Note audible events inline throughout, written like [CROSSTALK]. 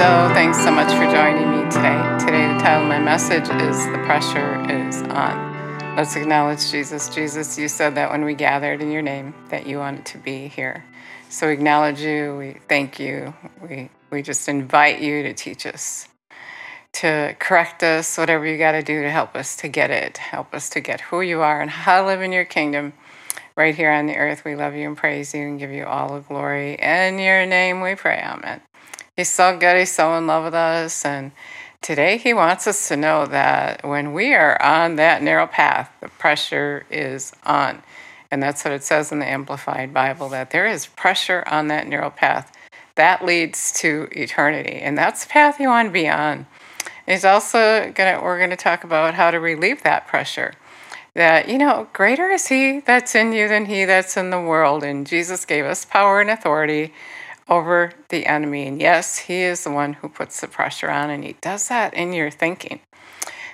so thanks so much for joining me today. Today, the title of my message is The Pressure is On. Let's acknowledge Jesus. Jesus, you said that when we gathered in your name, that you wanted to be here. So we acknowledge you, we thank you, we, we just invite you to teach us, to correct us, whatever you got to do to help us to get it, help us to get who you are and how to live in your kingdom right here on the earth. We love you and praise you and give you all the glory. In your name we pray. Amen. He's so good. He's so in love with us. And today he wants us to know that when we are on that narrow path, the pressure is on. And that's what it says in the Amplified Bible that there is pressure on that narrow path. That leads to eternity. And that's the path you want to be on. He's also to, we're to talk about how to relieve that pressure. That, you know, greater is He that's in you than He that's in the world. And Jesus gave us power and authority over the enemy. And yes, He is the one who puts the pressure on, and He does that in your thinking.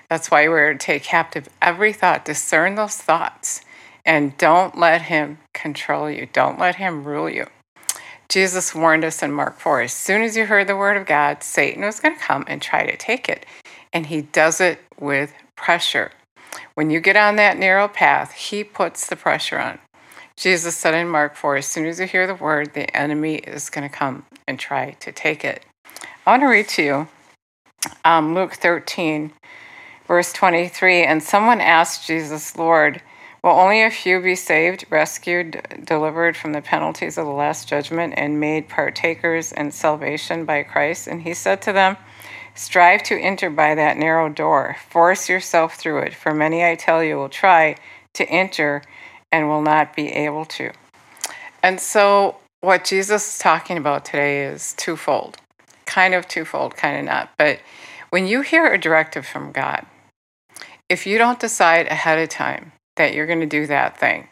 That's why we're to take captive every thought, discern those thoughts, and don't let Him control you. Don't let Him rule you. Jesus warned us in Mark 4 as soon as you heard the word of God, Satan was going to come and try to take it. And he does it with pressure. When you get on that narrow path, he puts the pressure on. Jesus said in Mark 4 as soon as you hear the word, the enemy is going to come and try to take it. I want to read to you um, Luke 13, verse 23. And someone asked Jesus, Lord, will only a few be saved, rescued, delivered from the penalties of the last judgment, and made partakers in salvation by Christ? And he said to them, Strive to enter by that narrow door. Force yourself through it, for many, I tell you, will try to enter and will not be able to. And so, what Jesus is talking about today is twofold kind of twofold, kind of not. But when you hear a directive from God, if you don't decide ahead of time that you're going to do that thing,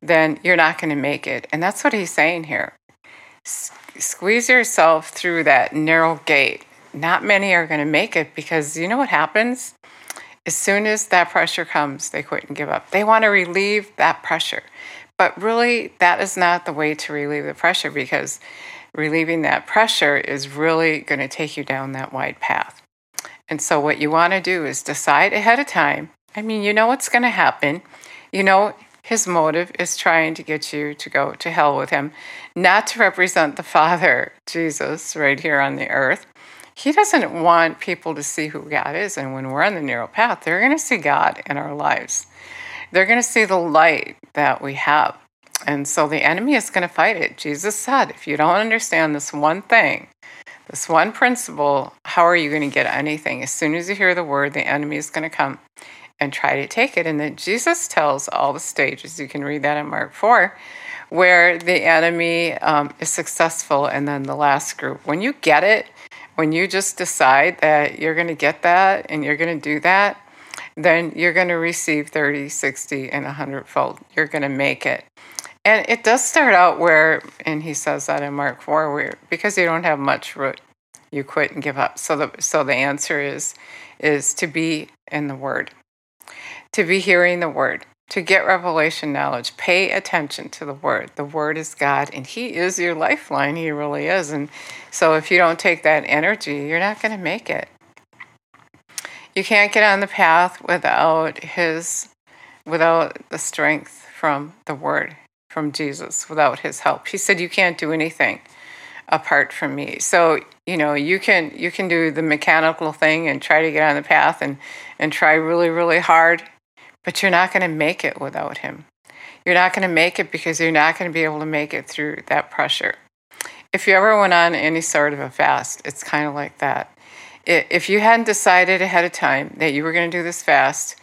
then you're not going to make it. And that's what he's saying here. Squeeze yourself through that narrow gate. Not many are going to make it because you know what happens? As soon as that pressure comes, they quit and give up. They want to relieve that pressure. But really, that is not the way to relieve the pressure because relieving that pressure is really going to take you down that wide path. And so, what you want to do is decide ahead of time. I mean, you know what's going to happen. You know, his motive is trying to get you to go to hell with him, not to represent the [LAUGHS] Father, Jesus, right here on the earth, he doesn't want people to see who God is. And when we're on the narrow path, they're going to see God in our lives. They're going to see the light that we have. And so the enemy is going to fight it. Jesus said, if you don't understand this one thing, this one principle, how are you going to get anything? As soon as you hear the word, the enemy is going to come and try to take it. And then Jesus tells all the stages. You can read that in Mark 4, where the enemy um, is successful. And then the last group. When you get it, when you just decide that you're going to get that and you're going to do that, then you're going to receive 30, 60, and 100 fold. You're going to make it. And it does start out where, and he says that in Mark 4, where because you don't have much root, you quit and give up. So the, so the answer is, is to be in the Word, to be hearing the Word, to get revelation knowledge. Pay attention to the Word. The Word is God, and He is your lifeline. He really is. And so if you don't take that energy, you're not going to make it. You can't get on the path without His, without the strength from the Word, from Jesus, without His help. He said, "You can't do anything." apart from me. So, you know, you can you can do the mechanical thing and try to get on the path and and try really really hard but you're not going to make it without Him. You're not going to make it because you're not going to be able to make it through that pressure. If you ever went on any sort of a fast, it's kind of like that. If you hadn't decided ahead of time that you were going to do this fast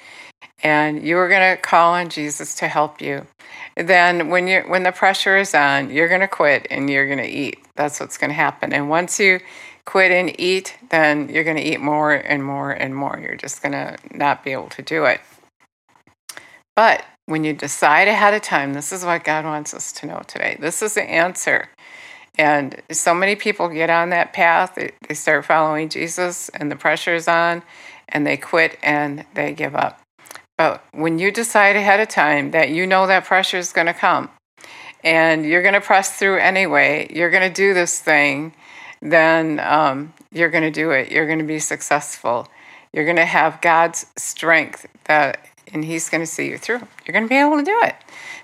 and you were going to call on Jesus to help you, then when you when the pressure is on, you're going to quit and you're going to eat. That's what's going to happen. And once you quit and eat, then you're going to eat more and more and more. You're just going to not be able to do it. But when you decide ahead of time, this is what God wants us to know today. This is the answer. And so many people get on that path, they start following Jesus, and the pressure is on, and they quit and they give up. But when you decide ahead of time that you know that pressure is going to come, and you're going to press through anyway, you're going to do this thing, then um, you're going to do it. You're going to be successful. You're going to have God's strength that, and He's going to see you through. You're going to be able to do it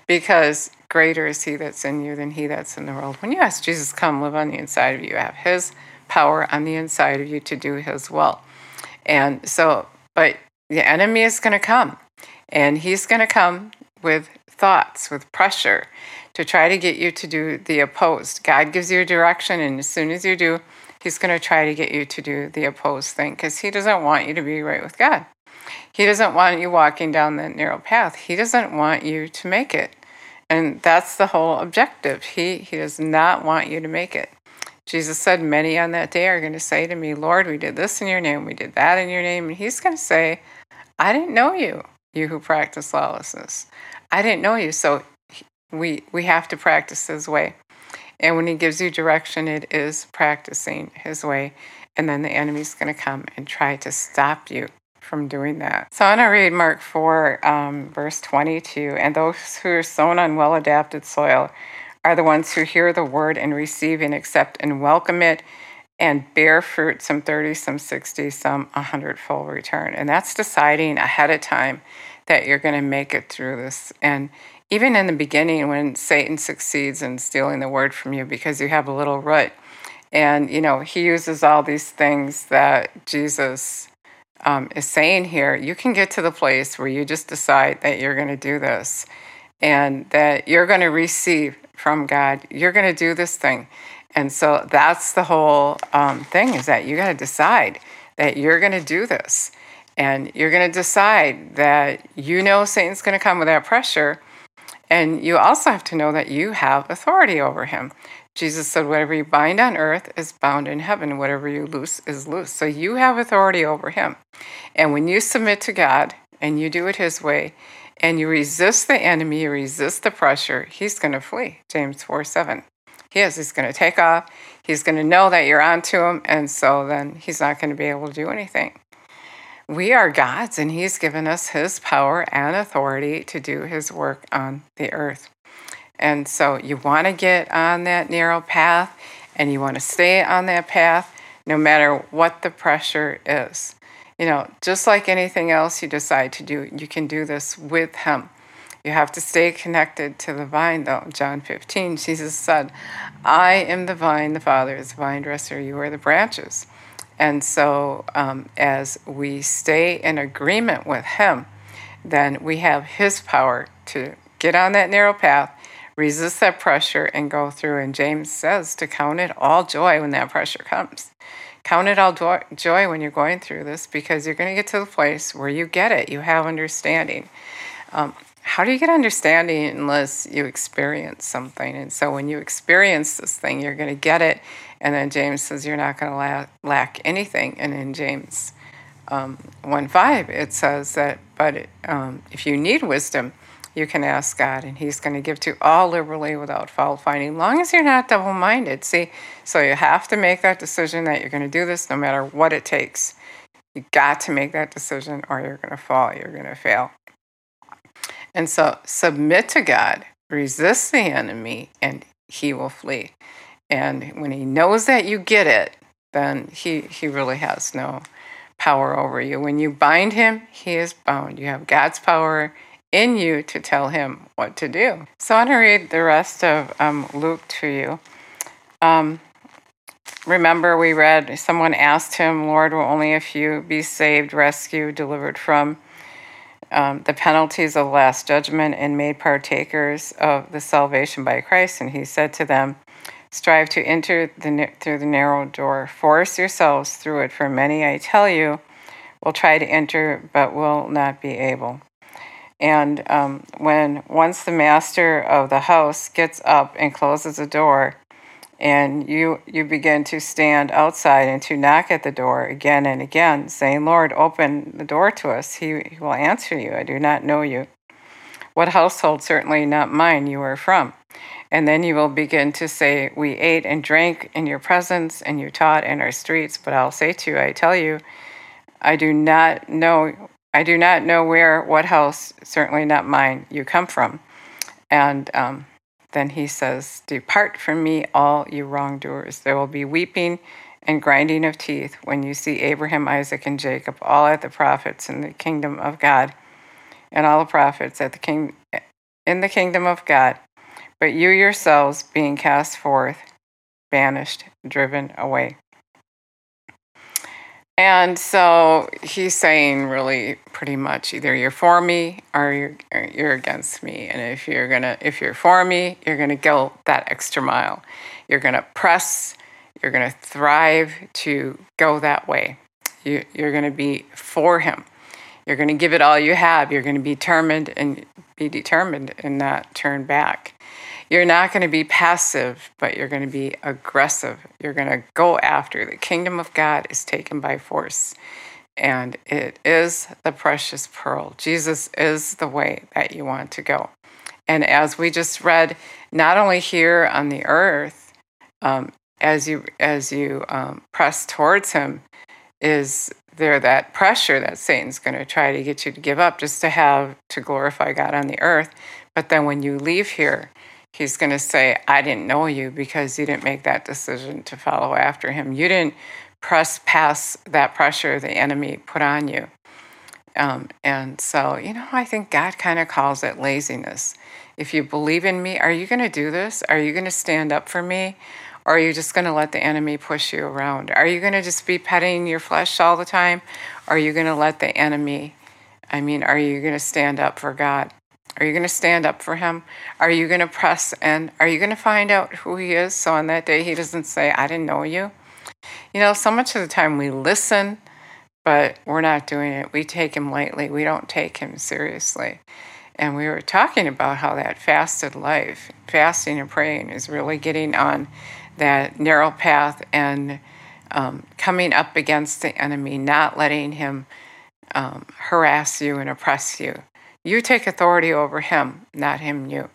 because greater is He that's in you than He that's in the world. When you ask Jesus, come live on the inside of you, you have His power on the inside of you to do His will. And so, but the enemy is going to come, and he's going to come with thoughts, with pressure to try to get you to do the opposed. God gives you a direction, and as soon as you do, he's going to try to get you to do the opposed thing because he doesn't want you to be right with God. He doesn't want you walking down that narrow path. He doesn't want you to make it. And that's the whole objective. He, he does not want you to make it. Jesus said, Many on that day are going to say to me, Lord, we did this in your name, we did that in your name. And he's going to say, I didn't know you, you who practice lawlessness. I didn't know you. So we, we have to practice his way. And when he gives you direction, it is practicing his way. And then the enemy's going to come and try to stop you from doing that. So I'm going to read Mark 4, um, verse 22. And those who are sown on well adapted soil are the ones who hear the word and receive and accept and welcome it and bear fruit, some 30, some 60, some 100 full return. And that's deciding ahead of time that you're going to make it through this. And even in the beginning, when Satan succeeds in stealing the word from you because you have a little root, and you know he uses all these things that Jesus um, is saying here, you can get to the place where you just decide that you're going to do this, and that you're going to receive from God. You're going to do this thing. And so that's the whole um, thing is that you got to decide that you're going to do this. And you're going to decide that you know Satan's going to come with that pressure. And you also have to know that you have authority over him. Jesus said, Whatever you bind on earth is bound in heaven, whatever you loose is loose. So you have authority over him. And when you submit to God and you do it his way, and you resist the enemy, you resist the pressure, he's going to flee. James 4 7. He is. He's going to take off. He's going to know that you're onto him. And so then he's not going to be able to do anything. We are God's, and he's given us his power and authority to do his work on the earth. And so you want to get on that narrow path and you want to stay on that path no matter what the pressure is. You know, just like anything else you decide to do, you can do this with Him. You have to stay connected to the vine, though. John 15, Jesus said, I am the vine, the Father is the vine dresser, you are the branches. And so, um, as we stay in agreement with Him, then we have His power to get on that narrow path, resist that pressure, and go through. And James says to count it all joy when that pressure comes. Count it all joy when you're going through this because you're going to get to the place where you get it. You have understanding. Um, how do you get understanding unless you experience something? And so when you experience this thing, you're going to get it. And then James says you're not going to la- lack anything. And in James um, 1 5, it says that, but um, if you need wisdom, you can ask God, and He's going to give to all liberally without fault finding, long as you're not double minded. See, so you have to make that decision that you're going to do this no matter what it takes. You got to make that decision, or you're going to fall, you're going to fail. And so submit to God, resist the enemy, and He will flee. And when He knows that you get it, then He, he really has no power over you. When you bind Him, He is bound. You have God's power in you to tell him what to do. So I want to read the rest of um, Luke to you. Um, remember, we read, someone asked him, Lord, will only a few be saved, rescued, delivered from um, the penalties of the last judgment, and made partakers of the salvation by Christ? And he said to them, Strive to enter the, through the narrow door. Force yourselves through it, for many, I tell you, will try to enter but will not be able. And um, when once the master of the house gets up and closes the door, and you you begin to stand outside and to knock at the door again and again, saying, "Lord, open the door to us," he, he will answer you, "I do not know you." What household? Certainly not mine. You are from. And then you will begin to say, We ate and drank in your presence, and you taught in our streets. But I'll say to you, I tell you, I do not know I do not know where, what house, certainly not mine, you come from. And um, then he says, Depart from me, all you wrongdoers. There will be weeping and grinding of teeth when you see Abraham, Isaac, and Jacob, all at the prophets in the kingdom of God, and all the prophets at the king in the kingdom of God, but you yourselves being cast forth, banished, driven away. And so he's saying really pretty much either you're for me or you're, you're against me. And if you're gonna if you're for me, you're gonna go that extra mile. You're gonna press, you're gonna thrive to go that way. You, you're gonna be for him. You're gonna give it all you have. You're gonna be determined and be determined and not turn back. You're not going to be passive, but you're going to be aggressive. You're going to go after. The kingdom of God is taken by force, and it is the precious pearl. Jesus is the way that you want to go. And as we just read, not only here on the earth, um, as you as you um, press towards Him, is there that pressure that Satan's going to try to get you to give up just to have to glorify God on the earth. But then when you leave here, he's going to say, I didn't know you because you didn't make that decision to follow after him. You didn't press past that pressure the enemy put on you. Um, and so, you know, I think God kind of calls it laziness. If you believe in me, are you going to do this? Are you going to stand up for me? Or are you just going to let the enemy push you around? Are you going to just be petting your flesh all the time? Or are you going to let the enemy, I mean, are you going to stand up for God? Are you going to stand up for him? Are you going to press and are you going to find out who he is so on that day he doesn't say, I didn't know you? You know, so much of the time we listen, but we're not doing it. We take him lightly, we don't take him seriously. And we were talking about how that fasted life, fasting and praying, is really getting on that narrow path and um, coming up against the enemy, not letting him um, harass you and oppress you. You take authority over him, not him you.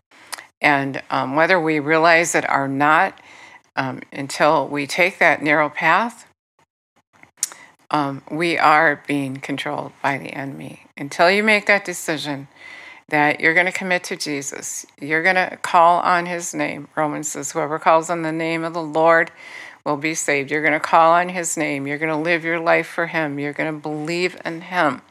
And um, whether we realize it or not, um, until we take that narrow path, um, we are being controlled by the enemy. Until you make that decision that you're going to commit to Jesus, you're going to call on his name. Romans says, whoever calls on the name of the Lord will be saved. You're going to call on his name. You're going to live your life for him. You're going to believe in him.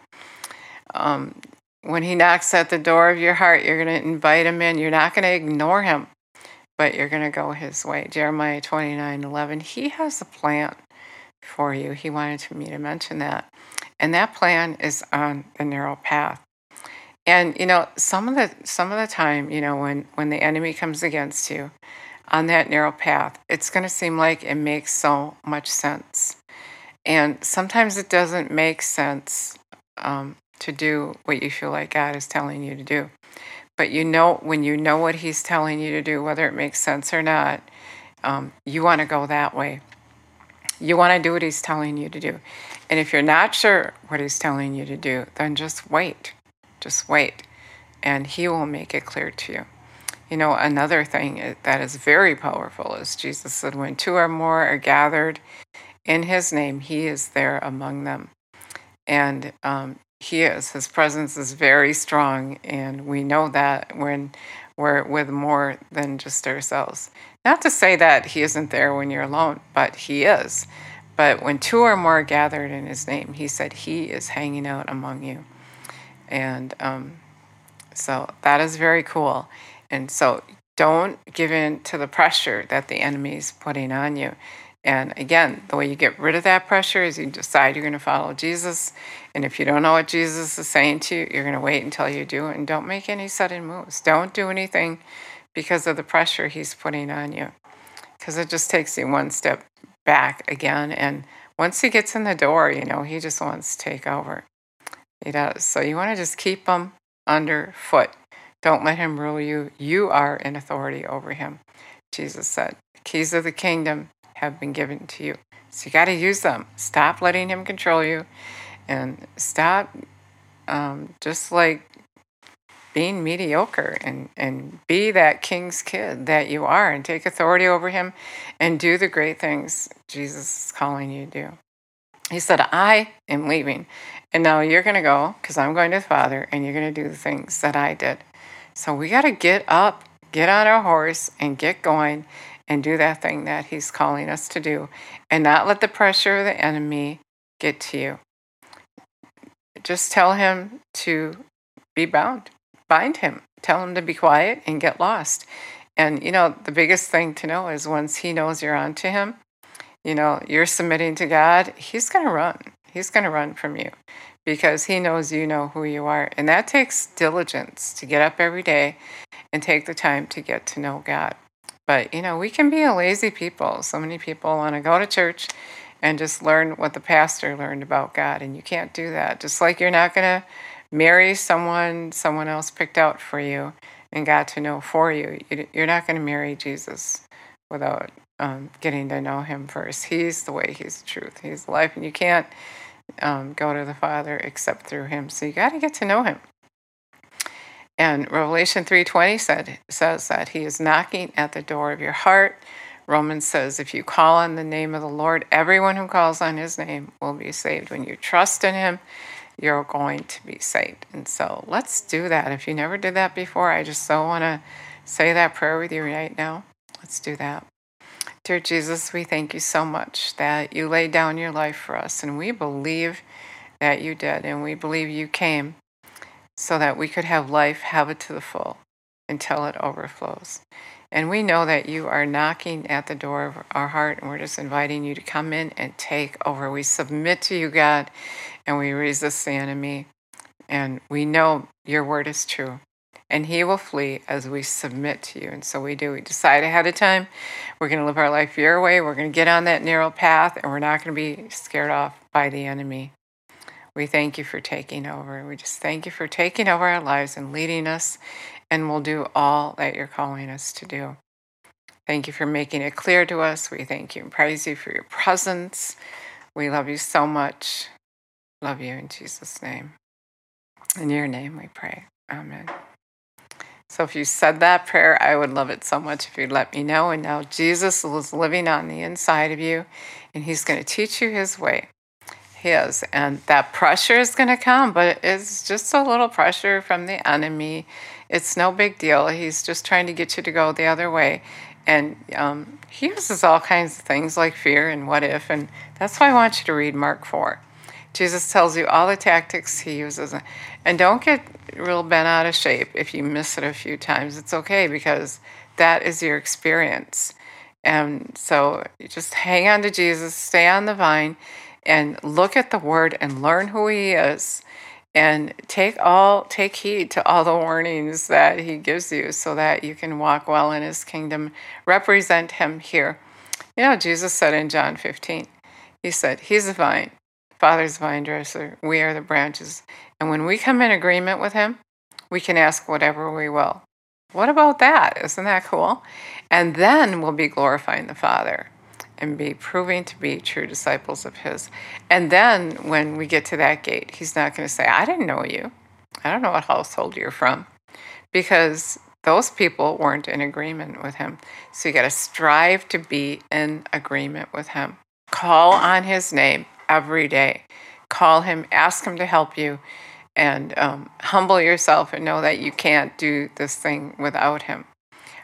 Um, when he knocks at the door of your heart, you're going to invite him in. You're not going to ignore him, but you're going to go his way. Jeremiah 29 11. He has a plan for you. He wanted me to mention that. And that plan is on the narrow path. And you know, some of the some of the time, you know, when when the enemy comes against you on that narrow path, it's going to seem like it makes so much sense. And sometimes it doesn't make sense um, to do what you feel like God is telling you to do. But you know, when you know what He's telling you to do, whether it makes sense or not, um, you want to go that way. You want to do what He's telling you to do. And if you're not sure what He's telling you to do, then just wait. Just wait. And He will make it clear to you. You know, another thing that is very powerful is Jesus said, when two or more are gathered in His name, He is there among them. And um, he is. His presence is very strong, and we know that when we're with more than just ourselves. Not to say that he isn't there when you're alone, but he is. But when two or more gathered in his name, he said he is hanging out among you. And um, so that is very cool. And so don't give in to the pressure that the enemy is putting on you. And again, the way you get rid of that pressure is you decide you're going to follow Jesus. And if you don't know what Jesus is saying to you, you're going to wait until you do and don't make any sudden moves. Don't do anything because of the pressure he's putting on you. Because it just takes you one step back again. And once he gets in the door, you know, he just wants to take over. He does. So you want to just keep him underfoot. Don't let him rule you. You are in authority over him. Jesus said, keys of the kingdom have been given to you. So you got to use them. Stop letting him control you and stop um, just like being mediocre and, and be that king's kid that you are and take authority over him and do the great things Jesus is calling you to do. He said, I am leaving. And now you're going to go because I'm going to the Father and you're going to do the things that I did. So we got to get up, get on our horse and get going and do that thing that He's calling us to do and not let the pressure of the enemy get to you. Just tell Him to be bound, bind Him, tell Him to be quiet and get lost. And, you know, the biggest thing to know is once He knows you're on to Him, you know, you're submitting to God, He's going to run. He's going to run from you because He knows you know who you are. And that takes diligence to get up every day and take the time to get to know God. But, you know, we can be a lazy people. So many people want to go to church and just learn what the pastor learned about God. And you can't do that. Just like you're not going to marry someone someone else picked out for you and got to know for you. You're not going to marry Jesus without um, getting to know him first. He's the way, he's the truth, he's life. And you can't um, go to the Father except through him. So you got to get to know him. And Revelation 3:20 said says that he is knocking at the door of your heart. Romans says if you call on the name of the Lord, everyone who calls on his name will be saved. When you trust in him, you're going to be saved. And so let's do that. If you never did that before, I just so want to say that prayer with you right now. Let's do that. Dear Jesus, we thank you so much that you laid down your life for us, and we believe that you did, and we believe you came so that we could have life, have it to the full until it overflows. And we know that you are knocking at the door of our heart, and we're just inviting you to come in and take over. We submit to you, God, and we resist the enemy. And we know your word is true and he will flee as we submit to you. And so we do. We decide ahead of time we're going to live our life your way. We're going to get on that narrow path, and we're not going to be scared off by the enemy. We thank you for taking over. We just thank you for taking over our lives and leading us, and we'll do all that you're calling us to do. Thank you for making it clear to us. We thank you and praise you for your presence. We love you so much. Love you in Jesus' name. In your name we pray. Amen. So if you said that prayer, I would love it so much if you'd let me know. And now Jesus is living on the inside of you, and He's going to teach you His way. His. And that pressure is going to come, but it's just a little pressure from the enemy. It's no big deal. He's just trying to get you to go the other way. And um, he uses all kinds of things like fear and what if. And that's why I want you to read Mark 4. Jesus tells you all the tactics he uses. And don't get real bent out of shape if you miss it a few times. It's okay because that is your experience. And so just hang on to Jesus, stay on the vine, and look at the word and learn who he is. And take all take heed to all the warnings that he gives you so that you can walk well in his kingdom, represent him here. You know, Jesus said in John 15, he said, He's the vine, Father's vine dresser, we are the branches. And when we come in agreement with Him, we can ask whatever we will. What about that? Isn't that cool? And then we'll be glorifying the Father and be proving to be true disciples of His. And then when we get to that gate, He's not going to say, I didn't know you. I don't know what household you're from. Because those people weren't in agreement with Him. So you got to strive to be in agreement with Him. Call on His name every day. Call him, ask him to help you, and um, humble yourself and know that you can't do this thing without him.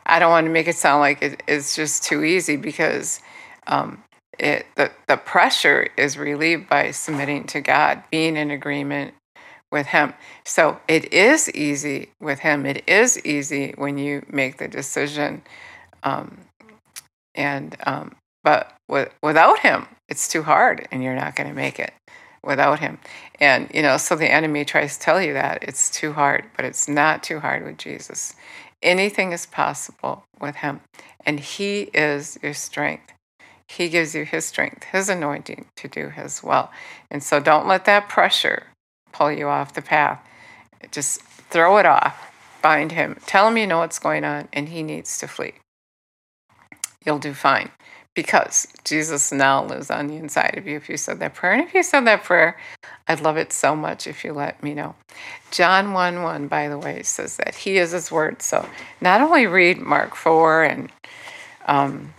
I don't want to make it sound like it, it's just too easy because um, it, the, the pressure is relieved by submitting to God, being in agreement with Him. So it is easy with Him. It is easy when you make the decision. Um, and um, but with, without Him, it's too hard and you're not going to make it without him. And, you know, so the enemy tries to tell you that it's too hard, but it's not too hard with Jesus. Anything is possible with him. And he is your strength. He gives you his strength, his anointing to do his will. And so don't let that pressure pull you off the path. Just throw it off, bind him, tell him you know what's going on, and he needs to flee. You'll do fine because Jesus now lives on the inside of you if you said that prayer. And if you said that prayer, I'd love it so much if you let me know. John 1 1, by the way, says that He is His Word. So not only read Mark 4 and um,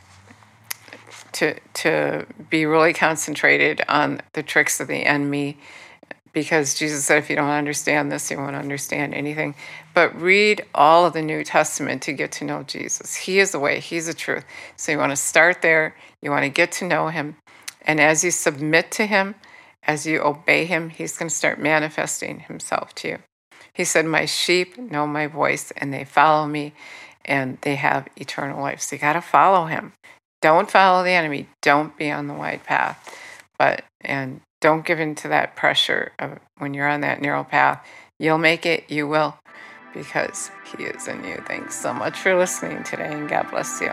to, to be really concentrated on the tricks of the enemy, because Jesus said, if you don't understand this, you won't understand anything. But read all of the New Testament to get to know Jesus. He is the way, He's the truth. So you want to start there, you want to get to know Him. And as you submit to Him, as you obey Him, He's going to start manifesting Himself to you. He said, My sheep know my voice and they follow me and they have eternal life. So you got to follow Him. Don't follow the enemy. Don't be on the wide path. But, and don't give in to that pressure of when you're on that narrow path. You'll make it, you will, because He is in you. Thanks so much for listening today, and God bless you.